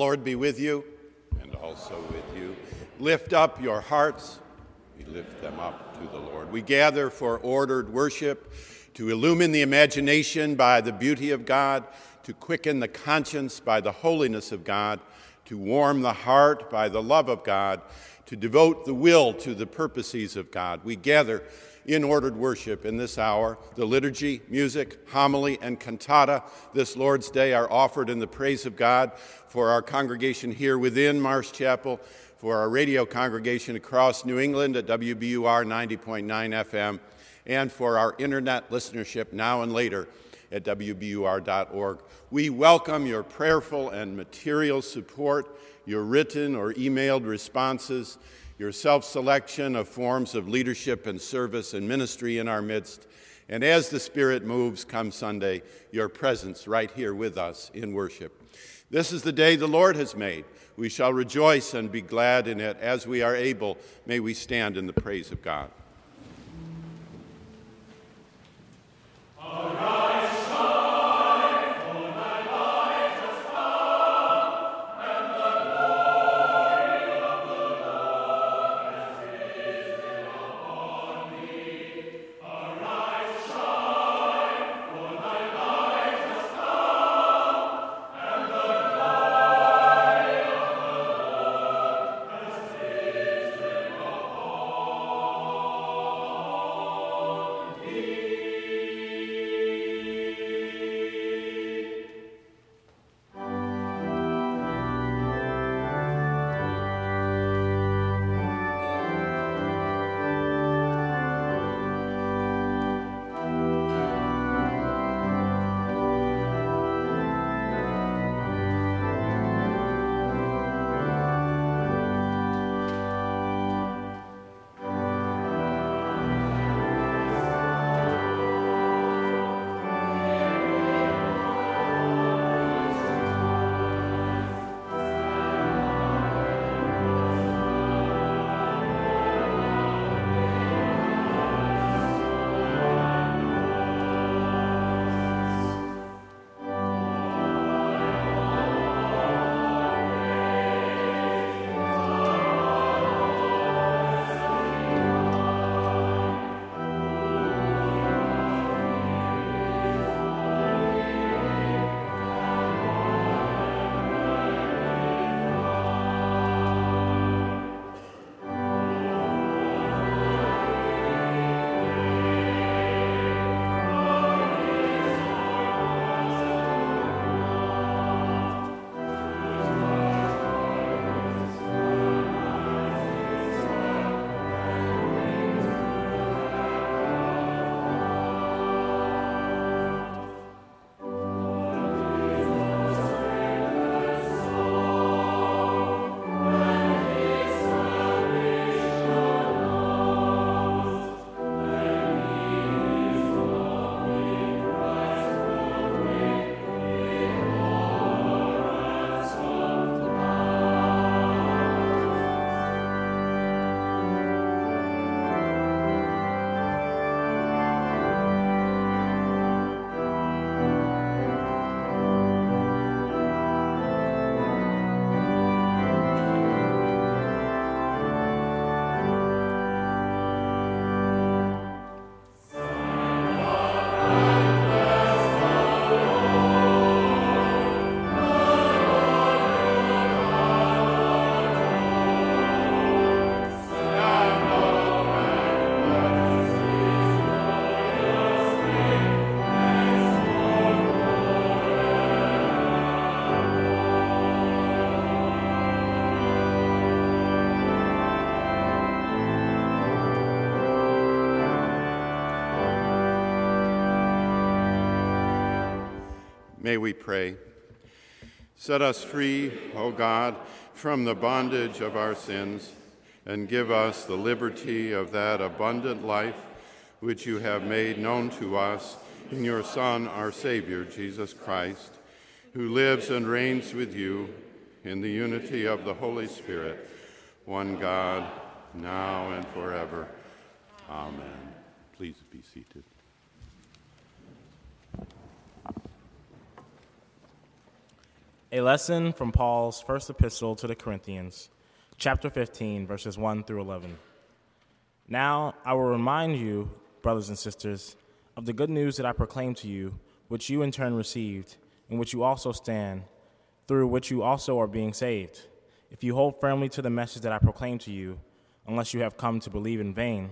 Lord be with you and also with you. Lift up your hearts. We lift them up to the Lord. We gather for ordered worship to illumine the imagination by the beauty of God, to quicken the conscience by the holiness of God, to warm the heart by the love of God, to devote the will to the purposes of God. We gather in ordered worship in this hour. The liturgy, music, homily, and cantata this Lord's Day are offered in the praise of God for our congregation here within Marsh Chapel, for our radio congregation across New England at WBUR 90.9 FM, and for our internet listenership now and later at WBUR.org. We welcome your prayerful and material support, your written or emailed responses your self selection of forms of leadership and service and ministry in our midst. And as the Spirit moves come Sunday, your presence right here with us in worship. This is the day the Lord has made. We shall rejoice and be glad in it. As we are able, may we stand in the praise of God. May we pray. Set us free, O God, from the bondage of our sins, and give us the liberty of that abundant life which you have made known to us in your Son, our Savior, Jesus Christ, who lives and reigns with you in the unity of the Holy Spirit, one God, now and forever. Amen. Please be seated. A lesson from Paul's first epistle to the Corinthians, chapter 15, verses 1 through 11. Now I will remind you, brothers and sisters, of the good news that I proclaimed to you, which you in turn received, in which you also stand, through which you also are being saved, if you hold firmly to the message that I proclaimed to you, unless you have come to believe in vain.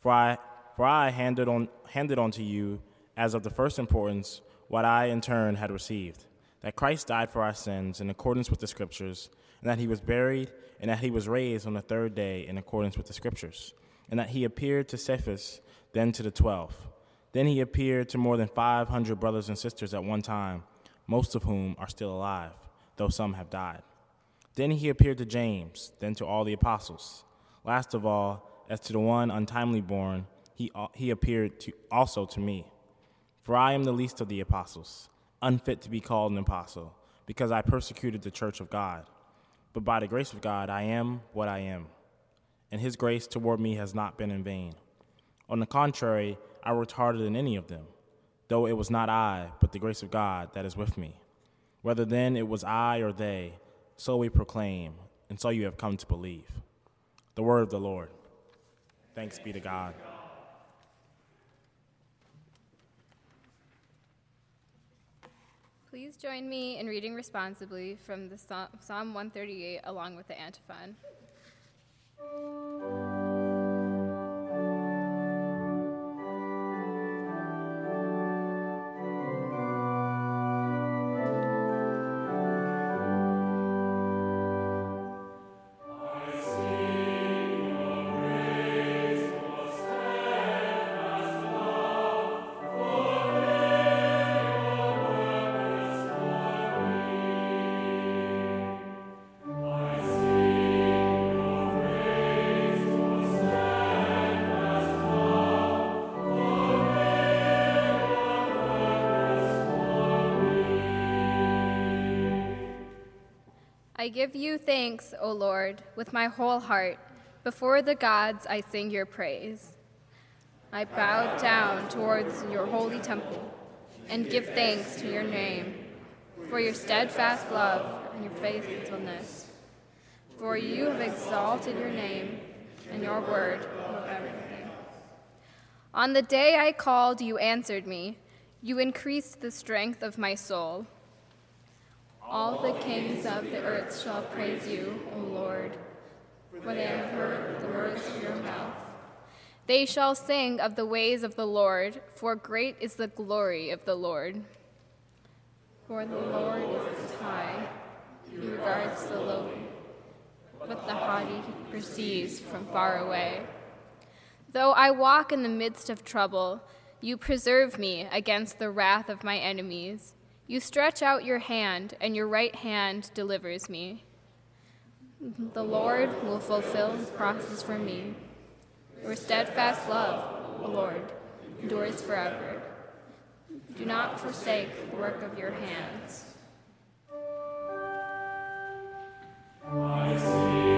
For I, for I handed, on, handed on to you, as of the first importance, what I in turn had received that Christ died for our sins in accordance with the Scriptures, and that he was buried, and that he was raised on the third day in accordance with the Scriptures, and that he appeared to Cephas, then to the twelve. Then he appeared to more than 500 brothers and sisters at one time, most of whom are still alive, though some have died. Then he appeared to James, then to all the apostles. Last of all, as to the one untimely born, he, he appeared to, also to me. For I am the least of the apostles unfit to be called an apostle, because I persecuted the church of God. But by the grace of God, I am what I am, and his grace toward me has not been in vain. On the contrary, I worked harder than any of them, though it was not I, but the grace of God that is with me. Whether then it was I or they, so we proclaim, and so you have come to believe. The word of the Lord. Thanks be to God. Please join me in reading responsibly from the Psalm 138 along with the antiphon. I give you thanks, O Lord, with my whole heart. Before the gods, I sing your praise. I bow down towards your holy temple and give thanks to your name for your steadfast love and your faithfulness. For you have exalted your name and your word above everything. On the day I called, you answered me. You increased the strength of my soul. All the kings of the earth shall praise you, O Lord, for they have heard the words of your mouth. They shall sing of the ways of the Lord, for great is the glory of the Lord. For the Lord is high, he regards the lowly, but the haughty he perceives from far away. Though I walk in the midst of trouble, you preserve me against the wrath of my enemies. You stretch out your hand, and your right hand delivers me. The Lord will fulfill his promises for me. Your steadfast love, O Lord, endures forever. Do not forsake the work of your hands. Please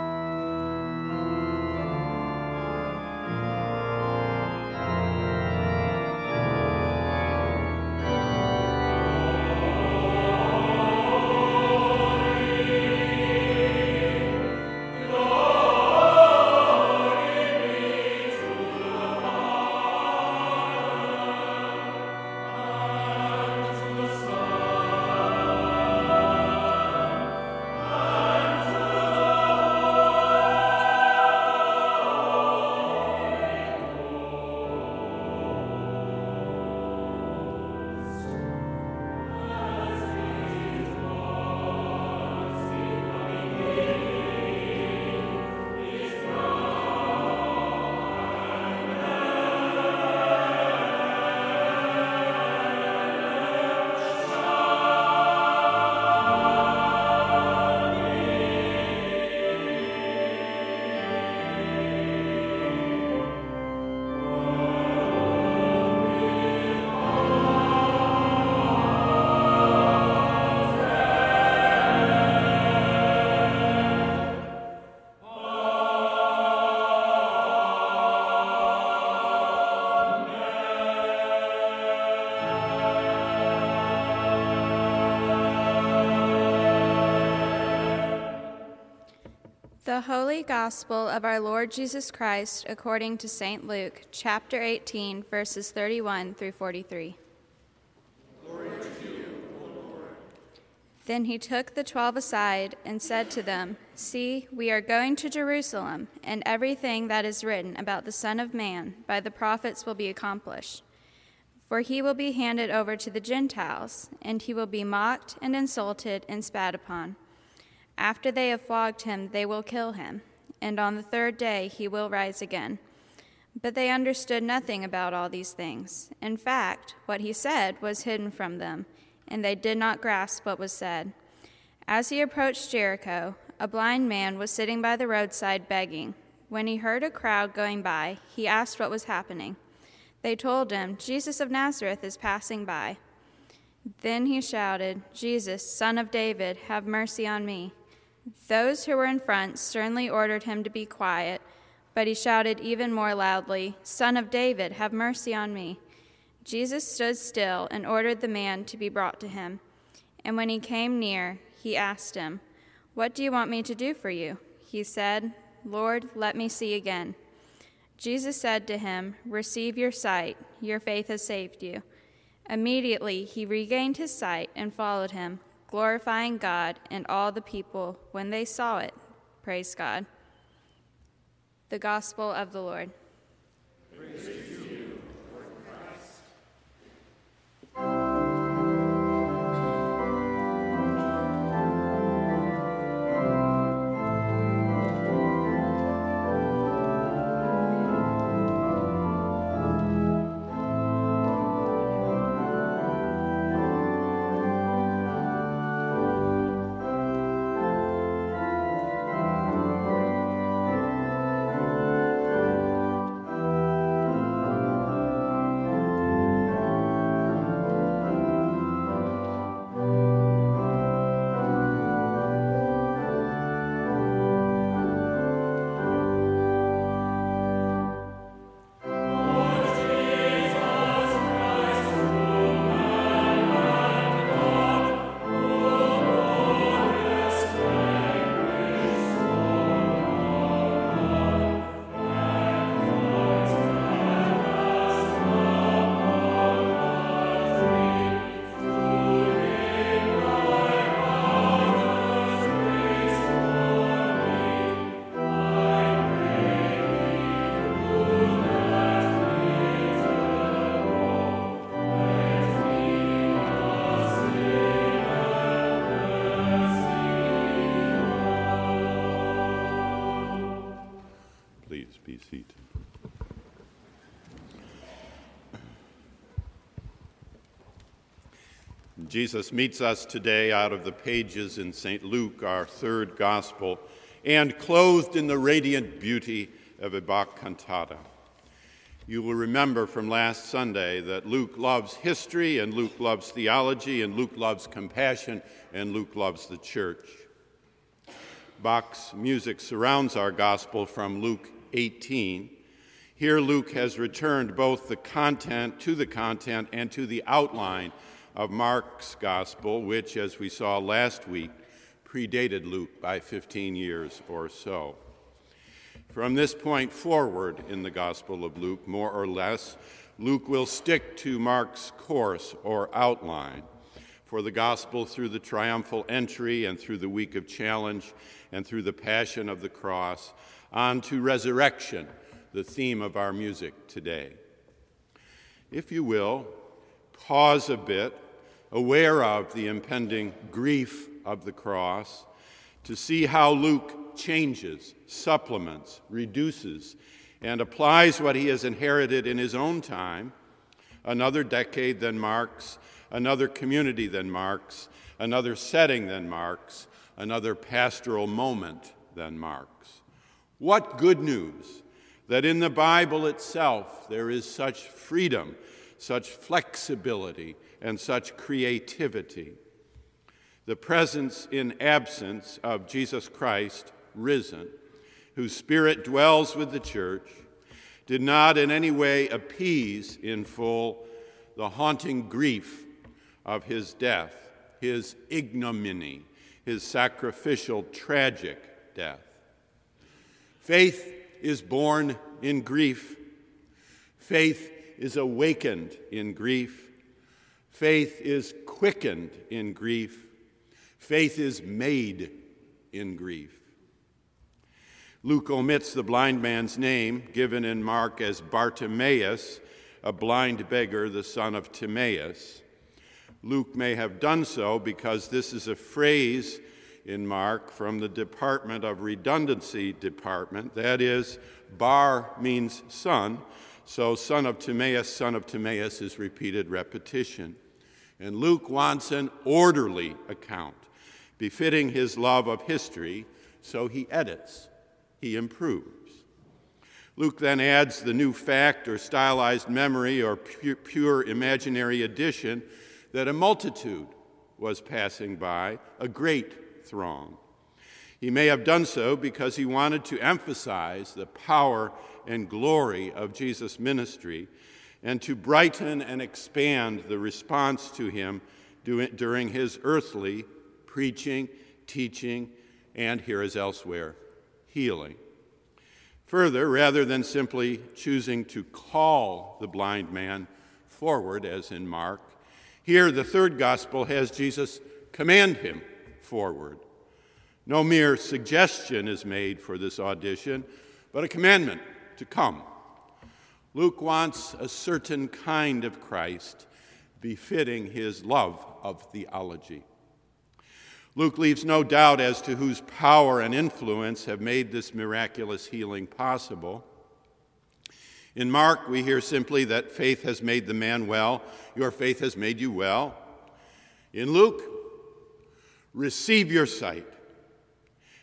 The Holy Gospel of our Lord Jesus Christ according to St. Luke, chapter 18, verses 31 through 43. You, then he took the twelve aside and said to them, See, we are going to Jerusalem, and everything that is written about the Son of Man by the prophets will be accomplished. For he will be handed over to the Gentiles, and he will be mocked and insulted and spat upon. After they have flogged him, they will kill him, and on the third day he will rise again. But they understood nothing about all these things. In fact, what he said was hidden from them, and they did not grasp what was said. As he approached Jericho, a blind man was sitting by the roadside begging. When he heard a crowd going by, he asked what was happening. They told him, Jesus of Nazareth is passing by. Then he shouted, Jesus, son of David, have mercy on me. Those who were in front sternly ordered him to be quiet, but he shouted even more loudly, Son of David, have mercy on me. Jesus stood still and ordered the man to be brought to him. And when he came near, he asked him, What do you want me to do for you? He said, Lord, let me see again. Jesus said to him, Receive your sight, your faith has saved you. Immediately he regained his sight and followed him glorifying God, and all the people, when they saw it, praised God. The Gospel of the Lord. Jesus meets us today out of the pages in St. Luke, our third gospel, and clothed in the radiant beauty of a Bach cantata. You will remember from last Sunday that Luke loves history, and Luke loves theology, and Luke loves compassion, and Luke loves the church. Bach's music surrounds our gospel from Luke 18. Here, Luke has returned both the content to the content and to the outline of Mark's gospel, which, as we saw last week, predated Luke by 15 years or so. From this point forward in the Gospel of Luke, more or less, Luke will stick to Mark's course or outline for the Gospel through the triumphal entry and through the week of challenge and through the passion of the cross on to resurrection, the theme of our music today. If you will, pause a bit, aware of the impending grief of the cross, to see how Luke changes, supplements, reduces, and applies what he has inherited in his own time another decade than Mark's, another community than Mark's, another setting than Mark's, another pastoral moment than Mark's. What good news that in the Bible itself there is such freedom such flexibility, and such creativity. The presence in absence of Jesus Christ, risen, whose spirit dwells with the church, did not in any way appease in full the haunting grief of his death, his ignominy, his sacrificial, tragic death. Faith is born in grief. Faith is awakened in grief. Faith is quickened in grief. Faith is made in grief. Luke omits the blind man's name, given in Mark as Bartimaeus, a blind beggar, the son of Timaeus. Luke may have done so because this is a phrase in Mark from the Department of Redundancy Department. That is, Bar means son, so son of Timaeus, son of Timaeus is repeated repetition. And Luke wants an orderly account, befitting his love of history, so he edits, he improves. Luke then adds the new fact or stylized memory or pure, pure imaginary addition that a multitude was passing by, a great throng. He may have done so because he wanted to emphasize the power and glory of Jesus' ministry and to brighten and expand the response to him during his earthly preaching, teaching, and here as elsewhere, healing. Further, rather than simply choosing to call the blind man forward, as in Mark, here the third gospel has Jesus command him forward. No mere suggestion is made for this audition, but a commandment to come. Luke wants a certain kind of Christ befitting his love of theology. Luke leaves no doubt as to whose power and influence have made this miraculous healing possible. In Mark, we hear simply that faith has made the man well. Your faith has made you well. In Luke, receive your sight.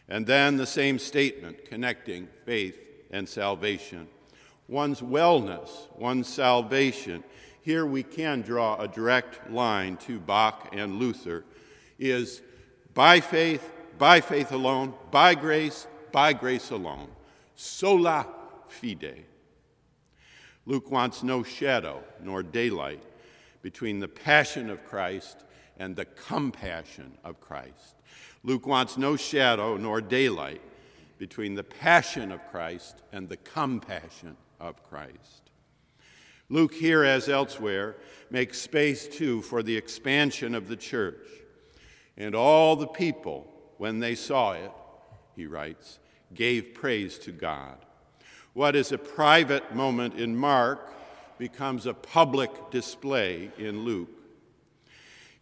And then the same statement connecting faith and salvation. One's wellness, one's salvation. Here we can draw a direct line to Bach and Luther is by faith, by faith alone, by grace, by grace alone. Sola fide. Luke wants no shadow nor daylight between the passion of Christ and the compassion of Christ. Luke wants no shadow nor daylight between the passion of Christ and the compassion of Christ. Luke, here as elsewhere, makes space too for the expansion of the church. And all the people, when they saw it, he writes, gave praise to God. What is a private moment in Mark becomes a public display in Luke.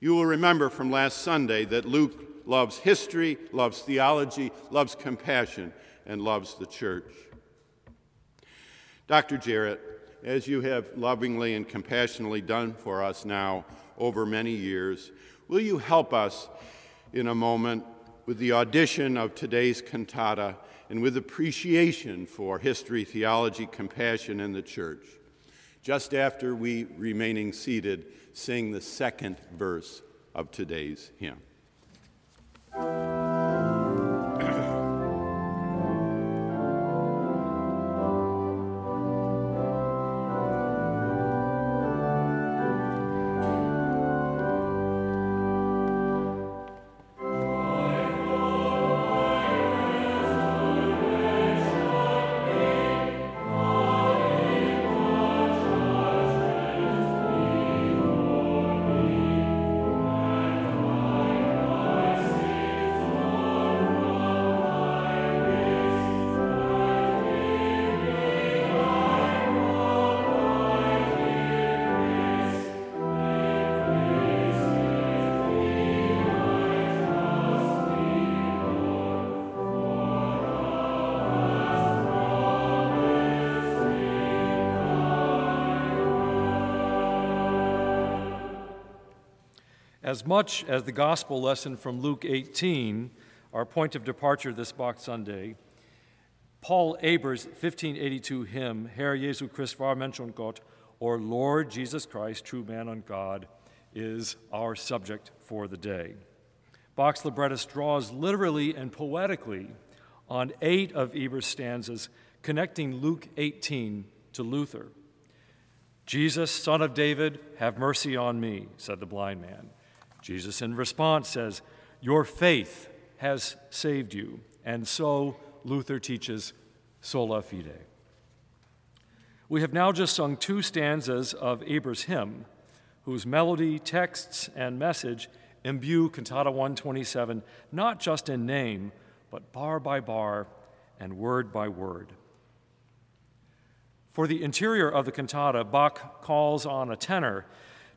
You will remember from last Sunday that Luke loves history, loves theology, loves compassion, and loves the church. Dr. Jarrett, as you have lovingly and compassionately done for us now over many years, Will you help us in a moment with the audition of today's cantata and with appreciation for history, theology, compassion, and the church? Just after we, remaining seated, sing the second verse of today's hymn. Música As much as the gospel lesson from Luke 18, our point of departure this Bach Sunday, Paul Eber's 1582 hymn, Herr Jesu Christ wahr Mensch und Gott, or Lord Jesus Christ, true man and God, is our subject for the day. Bach's librettist draws literally and poetically on eight of Eber's stanzas, connecting Luke 18 to Luther. Jesus, son of David, have mercy on me, said the blind man. Jesus, in response, says, Your faith has saved you. And so, Luther teaches, sola fide. We have now just sung two stanzas of Eber's hymn, whose melody, texts, and message imbue Cantata 127 not just in name, but bar by bar and word by word. For the interior of the cantata, Bach calls on a tenor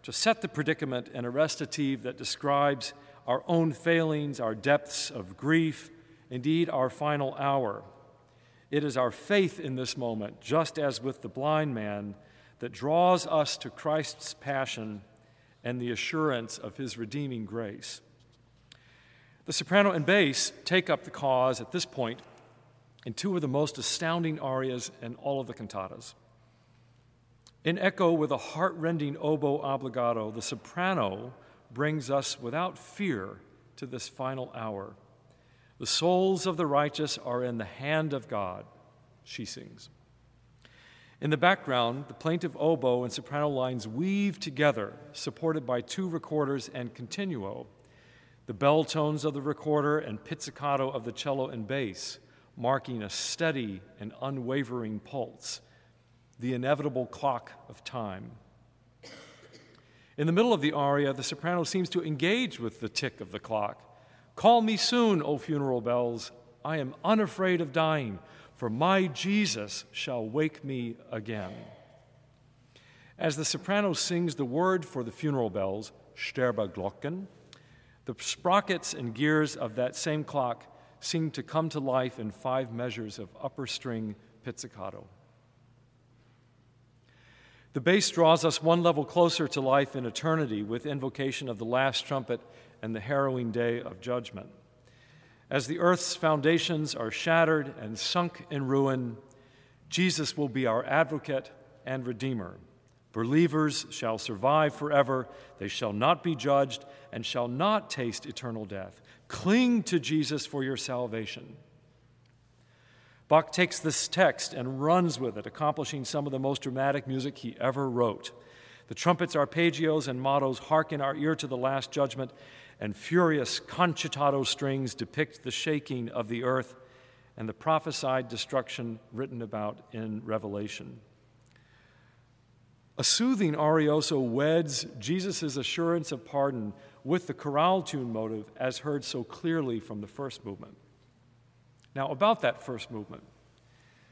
to set the predicament in a recitative that describes our own failings, our depths of grief, indeed, our final hour. It is our faith in this moment, just as with the blind man, that draws us to Christ's passion and the assurance of his redeeming grace. The soprano and bass take up the cause at this point in two of the most astounding arias in all of the cantatas. In echo with a heart-rending oboe obbligato, the soprano brings us without fear to this final hour. The souls of the righteous are in the hand of God, she sings. In the background, the plaintive oboe and soprano lines weave together, supported by two recorders and continuo. The bell tones of the recorder and pizzicato of the cello and bass, marking a steady and unwavering pulse, the inevitable clock of time. In the middle of the aria, the soprano seems to engage with the tick of the clock Call me soon, O funeral bells. I am unafraid of dying, for my Jesus shall wake me again. As the soprano sings the word for the funeral bells, Sterbeglocken, the sprockets and gears of that same clock seem to come to life in five measures of upper string pizzicato. The bass draws us one level closer to life in eternity with invocation of the last trumpet and the harrowing day of judgment. As the earth's foundations are shattered and sunk in ruin, Jesus will be our advocate and redeemer. Believers shall survive forever, they shall not be judged, and shall not taste eternal death. Cling to Jesus for your salvation. Bach takes this text and runs with it, accomplishing some of the most dramatic music he ever wrote. The trumpets, arpeggios, and mottos hearken our ear to the Last Judgment, and furious concitato strings depict the shaking of the earth and the prophesied destruction written about in Revelation. A soothing arioso weds Jesus' assurance of pardon with the chorale tune motive as heard so clearly from the first movement. Now, about that first movement,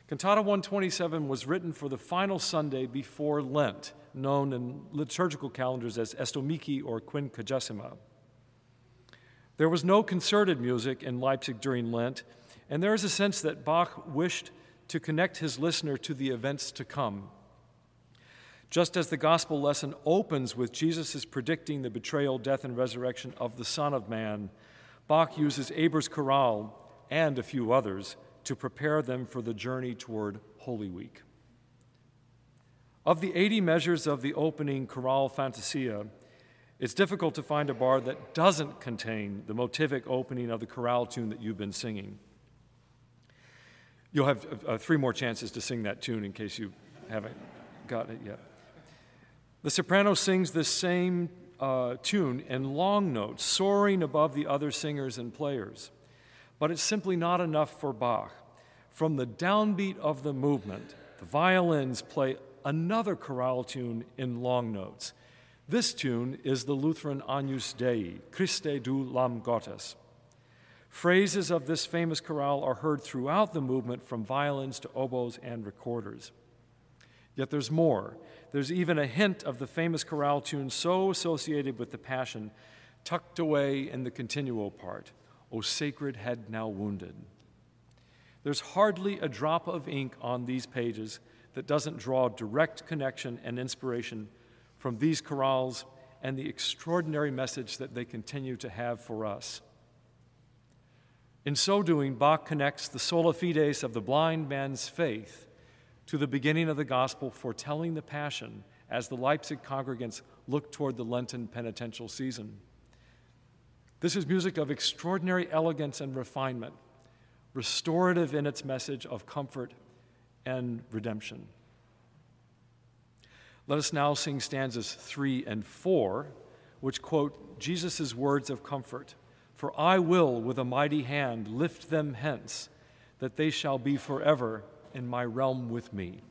Cantata 127 was written for the final Sunday before Lent, known in liturgical calendars as Estomihi or Quinquagesima. There was no concerted music in Leipzig during Lent, and there is a sense that Bach wished to connect his listener to the events to come. Just as the gospel lesson opens with Jesus' predicting the betrayal, death, and resurrection of the Son of Man, Bach uses Eber's chorale and a few others to prepare them for the journey toward Holy Week. Of the 80 measures of the opening chorale Fantasia, it's difficult to find a bar that doesn't contain the motivic opening of the chorale tune that you've been singing. You'll have uh, three more chances to sing that tune in case you haven't gotten it yet. The soprano sings this same uh, tune in long notes, soaring above the other singers and players. But it's simply not enough for Bach. From the downbeat of the movement, the violins play another chorale tune in long notes. This tune is the Lutheran Agnus Dei, Christe du Lamm Gottes. Phrases of this famous chorale are heard throughout the movement from violins to oboes and recorders. Yet there's more. There's even a hint of the famous chorale tune so associated with the Passion, tucked away in the continuo part, O sacred head now wounded. There's hardly a drop of ink on these pages that doesn't draw direct connection and inspiration from these chorales and the extraordinary message that they continue to have for us. In so doing, Bach connects the sola fides of the blind man's faith to the beginning of the gospel foretelling the passion as the Leipzig congregants look toward the Lenten penitential season. This is music of extraordinary elegance and refinement, restorative in its message of comfort and redemption. Let us now sing stanzas three and four, which quote Jesus' words of comfort For I will with a mighty hand lift them hence, that they shall be forever in my realm with me.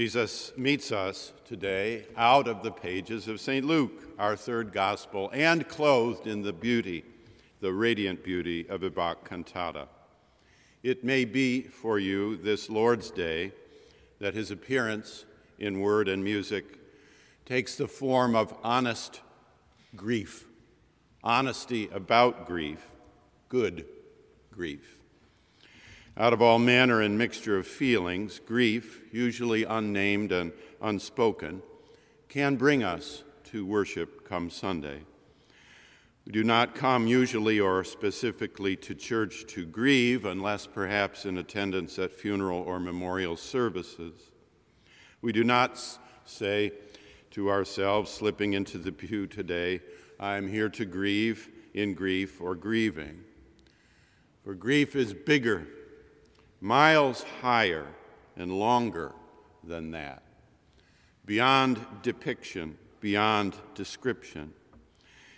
Jesus meets us today out of the pages of St. Luke, our third gospel, and clothed in the beauty, the radiant beauty of a Bach cantata. It may be for you this Lord's Day that his appearance in word and music takes the form of honest grief, honesty about grief, good grief. Out of all manner and mixture of feelings, grief, usually unnamed and unspoken, can bring us to worship come Sunday. We do not come usually or specifically to church to grieve, unless perhaps in attendance at funeral or memorial services. We do not say to ourselves, slipping into the pew today, I am here to grieve in grief or grieving. For grief is bigger miles higher and longer than that, beyond depiction, beyond description.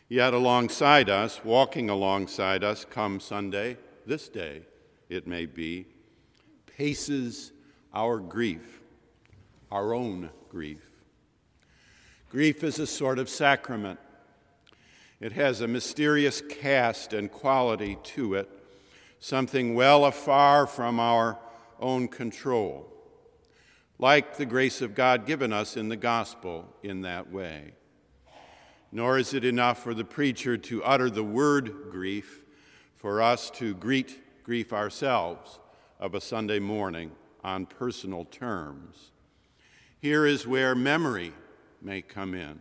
Yet alongside us, walking alongside us, come Sunday, this day it may be, paces our grief, our own grief. Grief is a sort of sacrament. It has a mysterious cast and quality to it something well afar from our own control, like the grace of God given us in the gospel in that way. Nor is it enough for the preacher to utter the word grief, for us to greet grief ourselves of a Sunday morning on personal terms. Here is where memory may come in.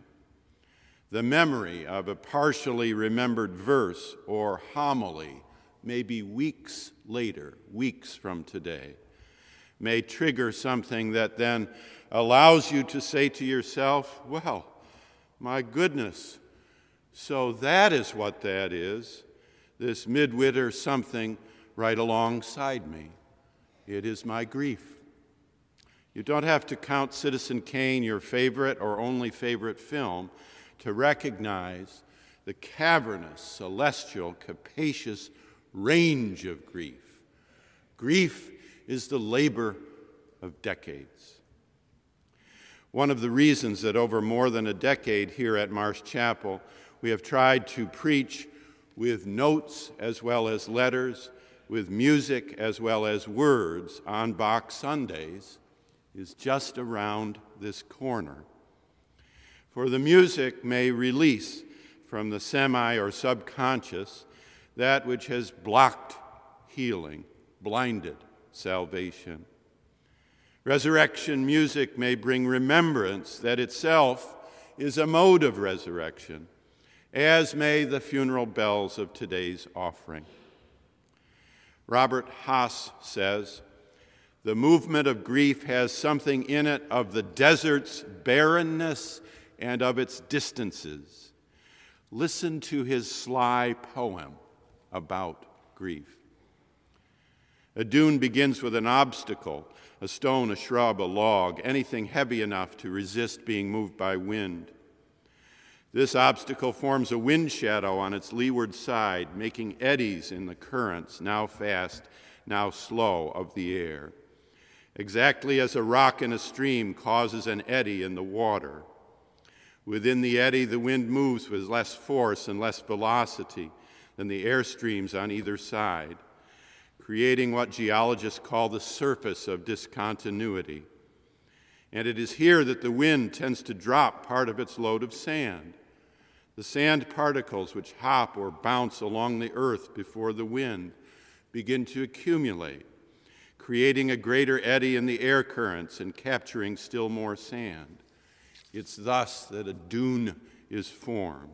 The memory of a partially remembered verse or homily maybe weeks later, weeks from today, may trigger something that then allows you to say to yourself, Well, my goodness, so that is what that is, this midwinter something right alongside me. It is my grief. You don't have to count Citizen Kane your favorite or only favorite film to recognize the cavernous, celestial, capacious range of grief. Grief is the labor of decades. One of the reasons that over more than a decade here at Marsh Chapel, we have tried to preach with notes as well as letters, with music as well as words on Bach Sundays is just around this corner. For the music may release from the semi or subconscious that which has blocked healing, blinded salvation. Resurrection music may bring remembrance that itself is a mode of resurrection, as may the funeral bells of today's offering. Robert Hass says, the movement of grief has something in it of the desert's barrenness and of its distances. Listen to his sly poem about grief. A dune begins with an obstacle a stone, a shrub, a log, anything heavy enough to resist being moved by wind. This obstacle forms a wind shadow on its leeward side, making eddies in the currents, now fast, now slow, of the air. Exactly as a rock in a stream causes an eddy in the water. Within the eddy, the wind moves with less force and less velocity than the air streams on either side creating what geologists call the surface of discontinuity. And it is here that the wind tends to drop part of its load of sand. The sand particles which hop or bounce along the earth before the wind begin to accumulate, creating a greater eddy in the air currents and capturing still more sand. It's thus that a dune is formed.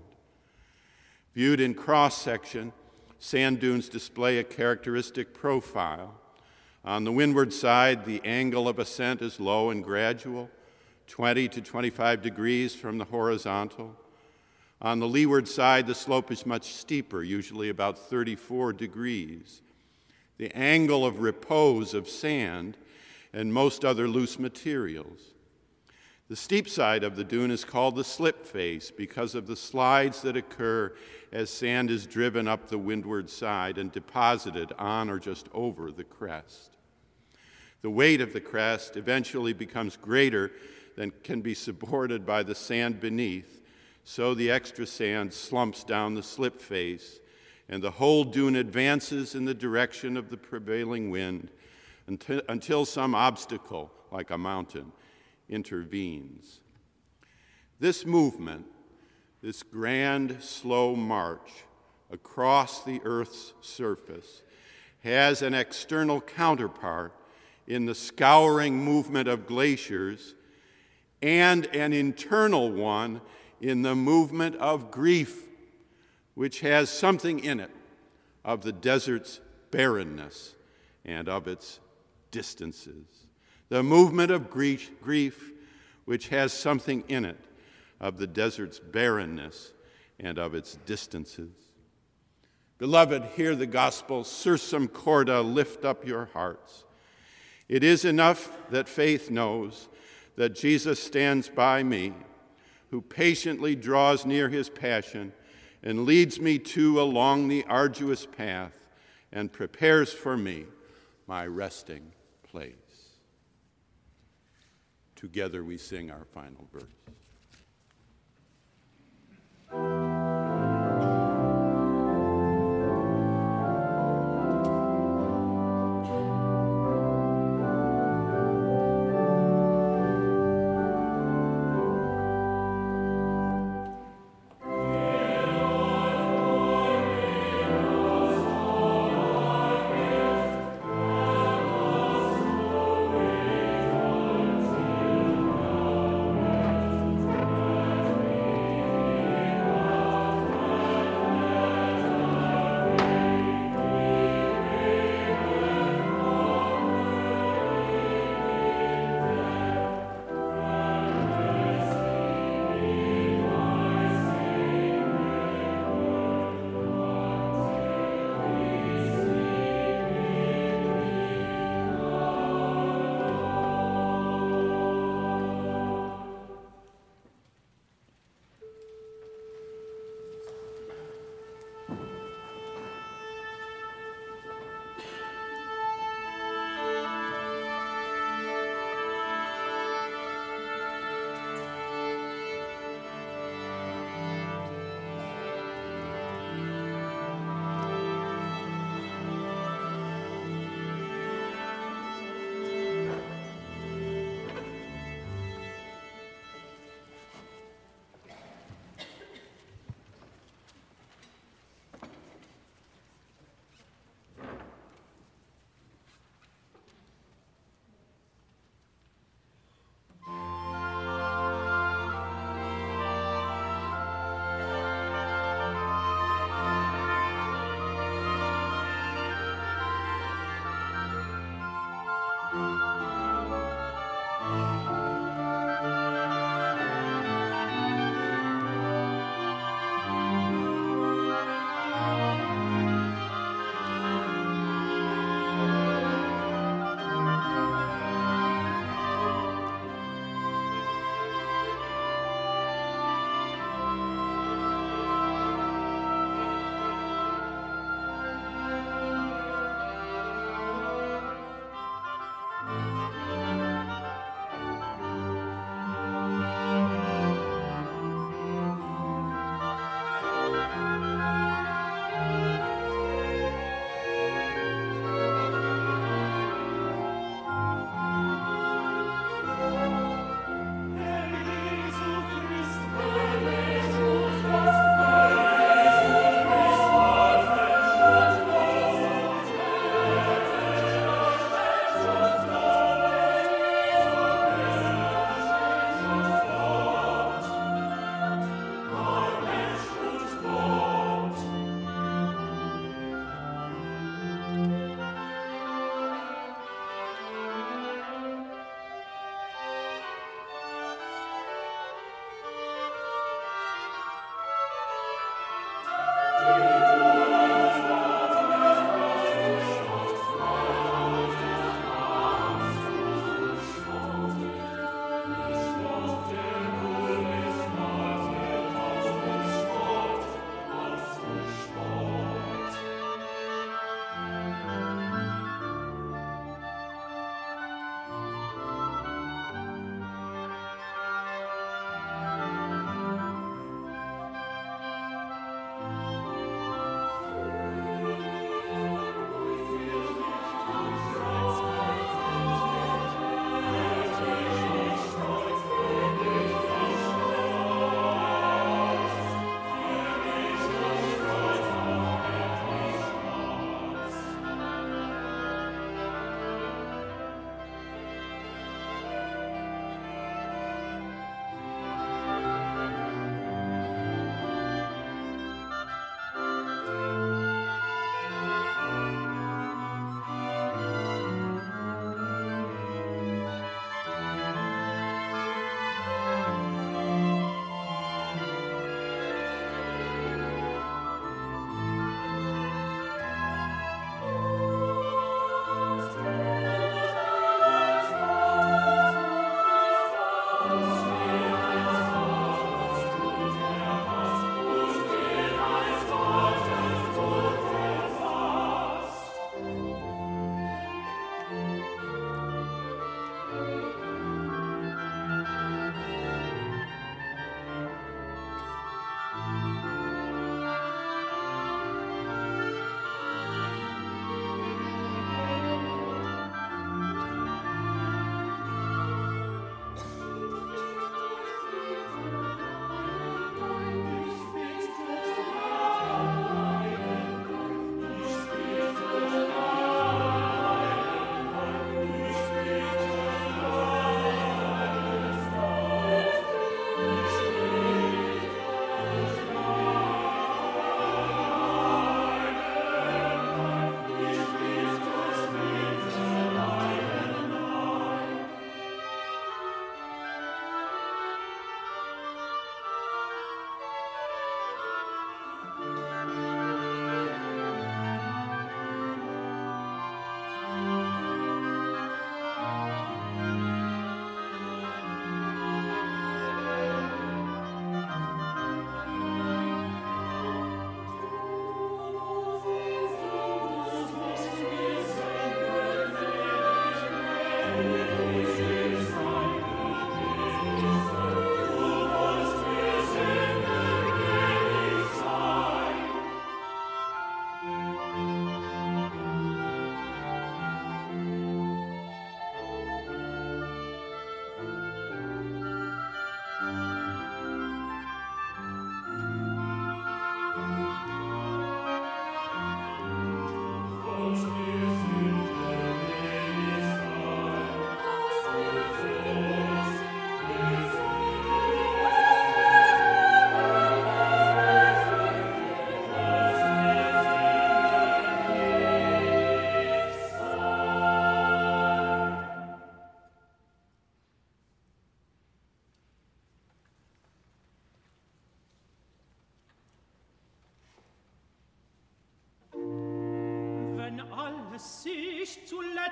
Viewed in cross section, sand dunes display a characteristic profile. On the windward side, the angle of ascent is low and gradual, 20 to 25 degrees from the horizontal. On the leeward side, the slope is much steeper, usually about 34 degrees. The angle of repose of sand and most other loose materials. The steep side of the dune is called the slip face because of the slides that occur as sand is driven up the windward side and deposited on or just over the crest. The weight of the crest eventually becomes greater than can be supported by the sand beneath, so the extra sand slumps down the slip face, and the whole dune advances in the direction of the prevailing wind until, until some obstacle, like a mountain, intervenes. This movement, this grand, slow march across the Earth's surface, has an external counterpart in the scouring movement of glaciers and an internal one in the movement of grief, which has something in it of the desert's barrenness and of its distances the movement of grief, which has something in it of the desert's barrenness and of its distances. Beloved, hear the gospel, sursum corda, lift up your hearts. It is enough that faith knows that Jesus stands by me, who patiently draws near his passion and leads me to along the arduous path and prepares for me my resting place. Together we sing our final verse.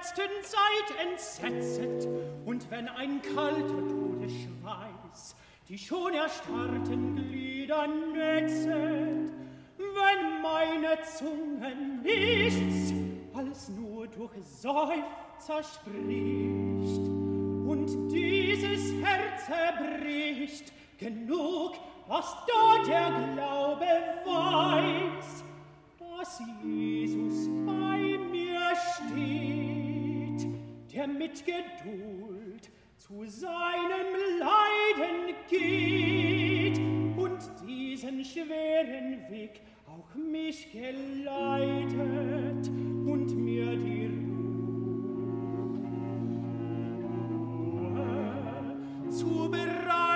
Letzten Zeit entsetzet, und wenn ein kalter Todesschweiß die schon erstarrten Glieder netzet, wenn meine Zunge nichts als nur durch Seufzer spricht und dieses Herz erbricht, genug, was da der Glaube weiß, dass Jesus bei mir steht, mit Geduld zu seinem Leiden geht und diesen schweren Weg auch mich geleitet und mir die Ruhe zubereitet.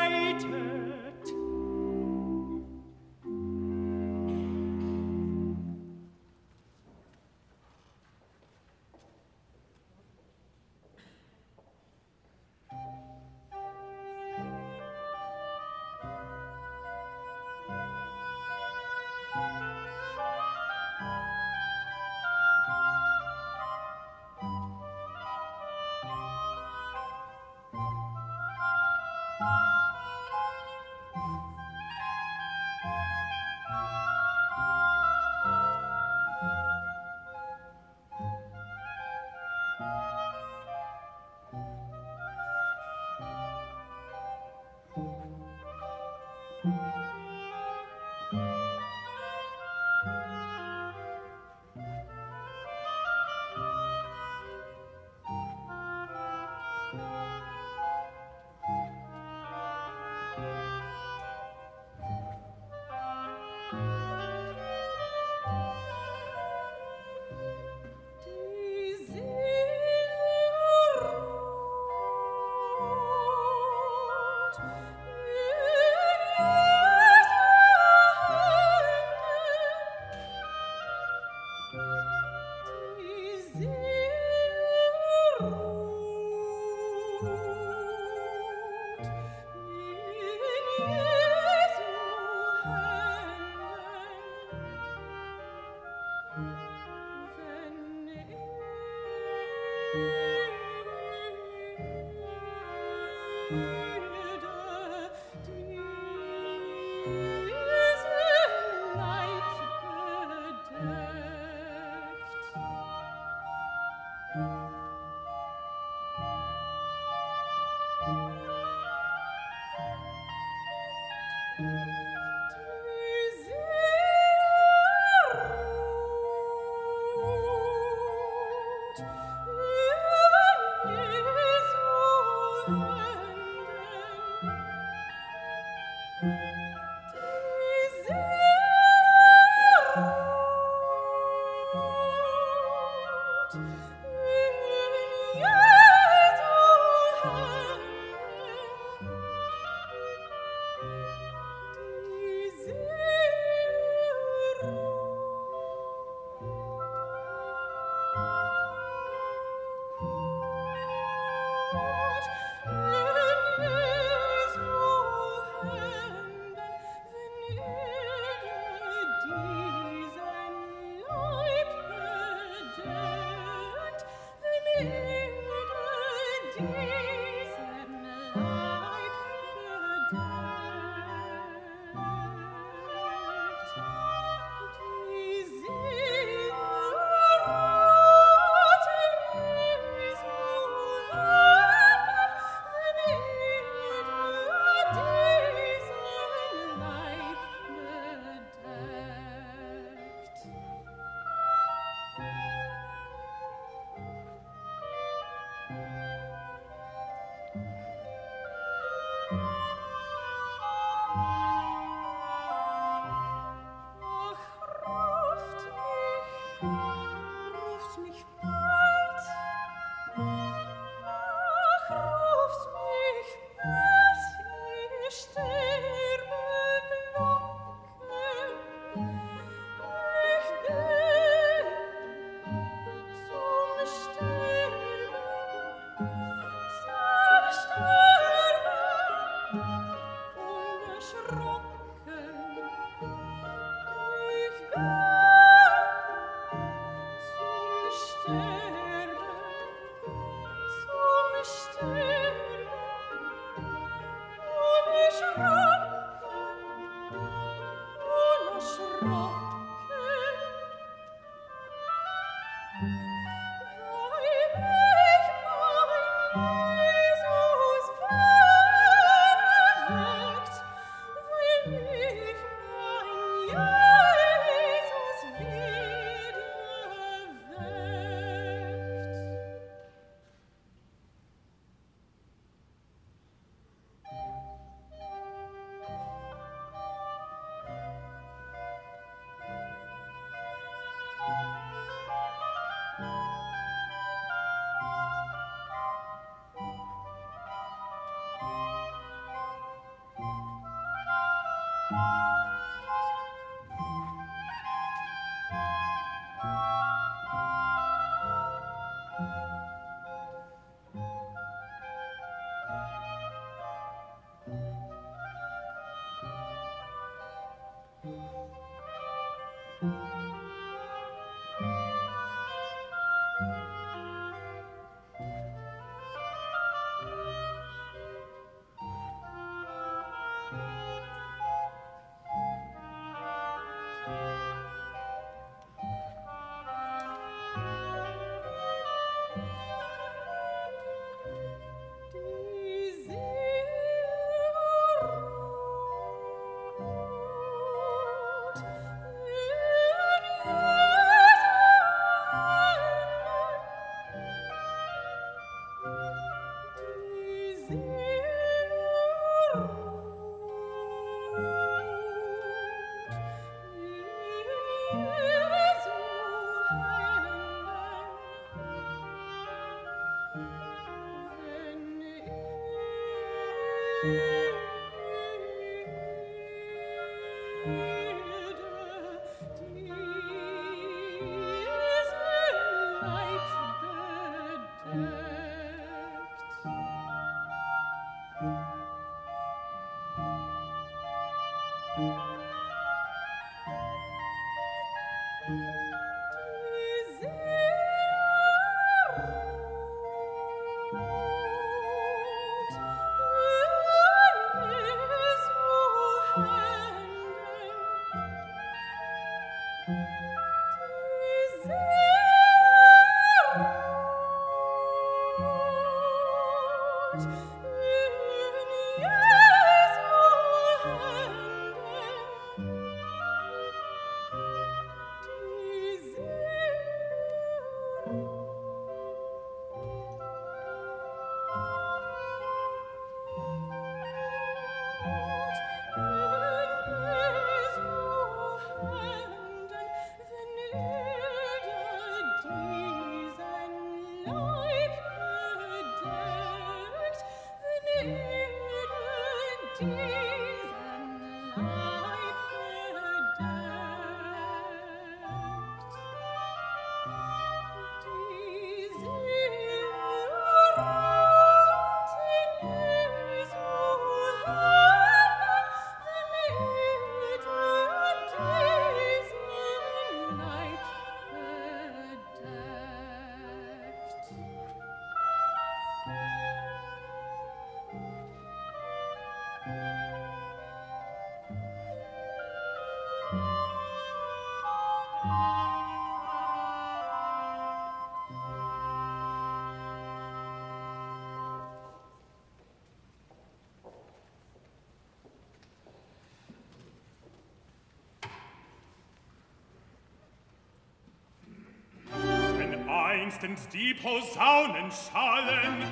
einstens die Posaunen schallen.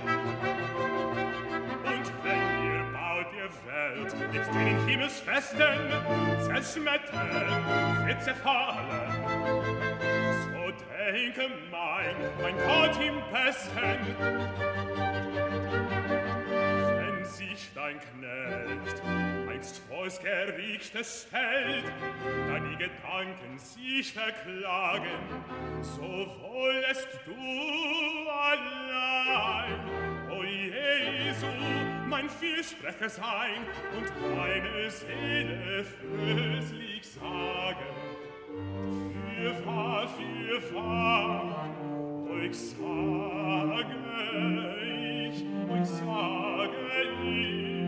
Und wenn ihr baut ihr Welt mit in den Himmelsfesten zerschmettern, wird zerfallen. So denke mein, mein Gott im Besten, wenn sich dein Knecht einst vors Gericht stellt, da die Gedanken sich verklagen, so wollest du allein, o Jesu, mein Fürsprecher sein und meine Seele fürslich sagen. Vielfahr, vielfahr, euch sage ich, euch sage ich,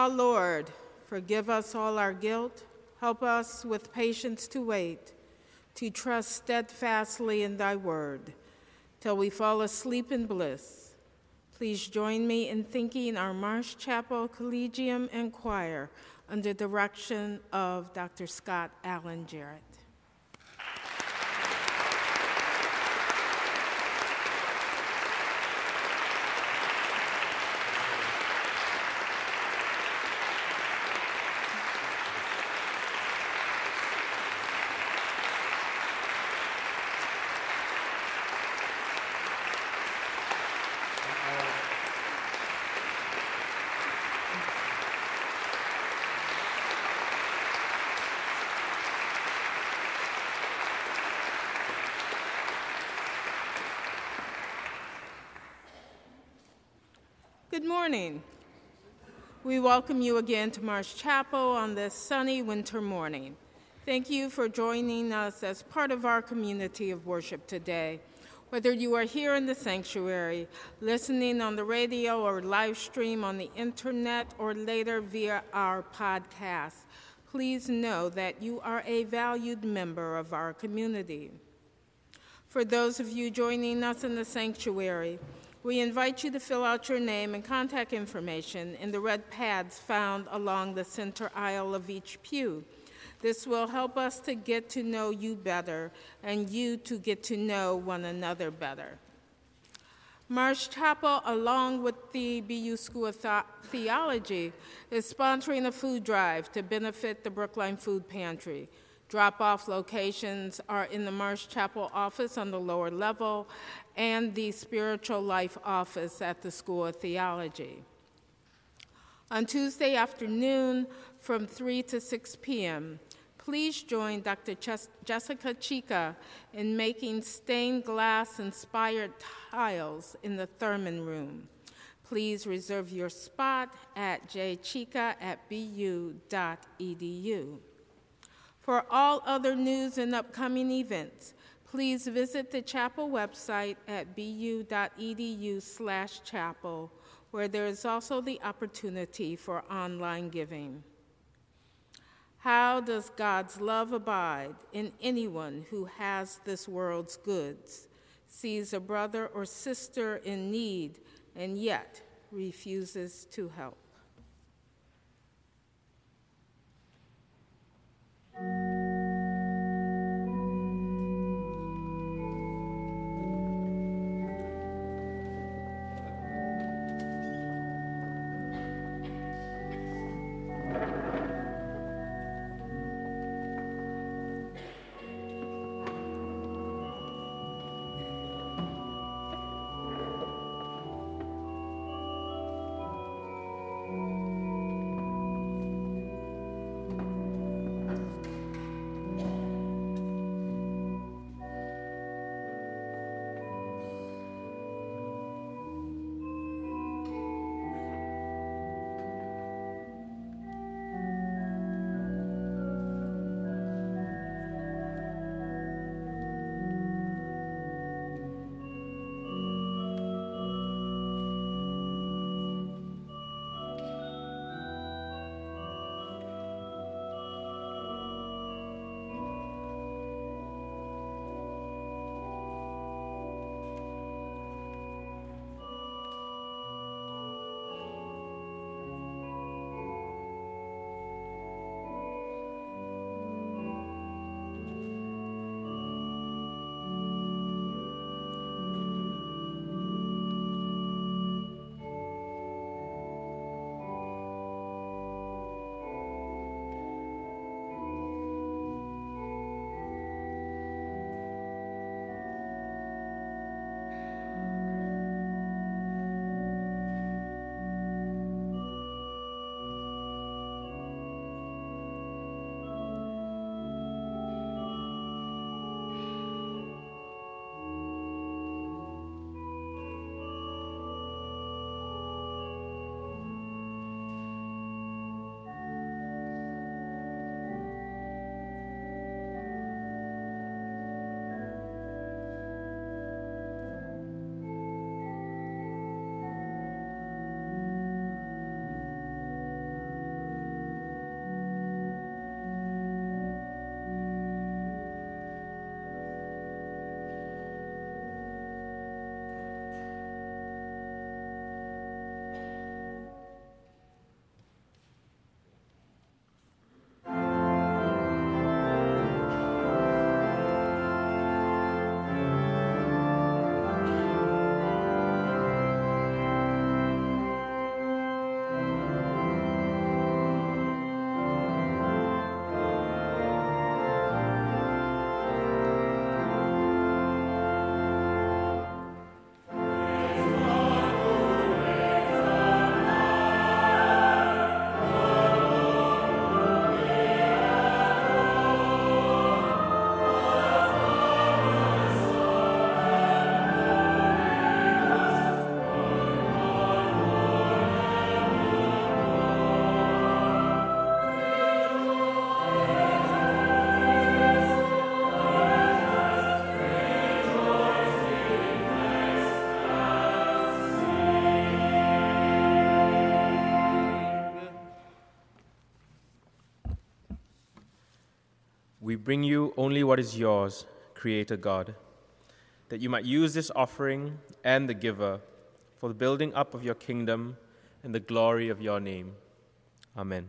Our Lord, forgive us all our guilt. Help us with patience to wait, to trust steadfastly in thy word, till we fall asleep in bliss. Please join me in thanking our Marsh Chapel Collegium and Choir under direction of Dr. Scott Allen Jarrett. Good morning. We welcome you again to Marsh Chapel on this sunny winter morning. Thank you for joining us as part of our community of worship today. Whether you are here in the sanctuary, listening on the radio or live stream on the internet, or later via our podcast, please know that you are a valued member of our community. For those of you joining us in the sanctuary, we invite you to fill out your name and contact information in the red pads found along the center aisle of each pew. This will help us to get to know you better and you to get to know one another better. Marsh Chapel, along with the BU School of Theology, is sponsoring a food drive to benefit the Brookline Food Pantry. Drop off locations are in the Marsh Chapel office on the lower level and the Spiritual Life office at the School of Theology. On Tuesday afternoon from 3 to 6 p.m., please join Dr. Ches- Jessica Chica in making stained glass inspired tiles in the Thurman Room. Please reserve your spot at jchica at bu.edu. For all other news and upcoming events, please visit the chapel website at bu.edu/chapel, where there is also the opportunity for online giving. How does God's love abide in anyone who has this world's goods, sees a brother or sister in need, and yet refuses to help? We bring you only what is yours, Creator God, that you might use this offering and the giver for the building up of your kingdom and the glory of your name. Amen.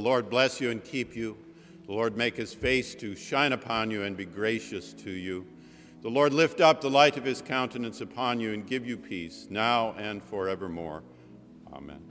Lord bless you and keep you. The Lord make his face to shine upon you and be gracious to you. The Lord lift up the light of his countenance upon you and give you peace, now and forevermore. Amen.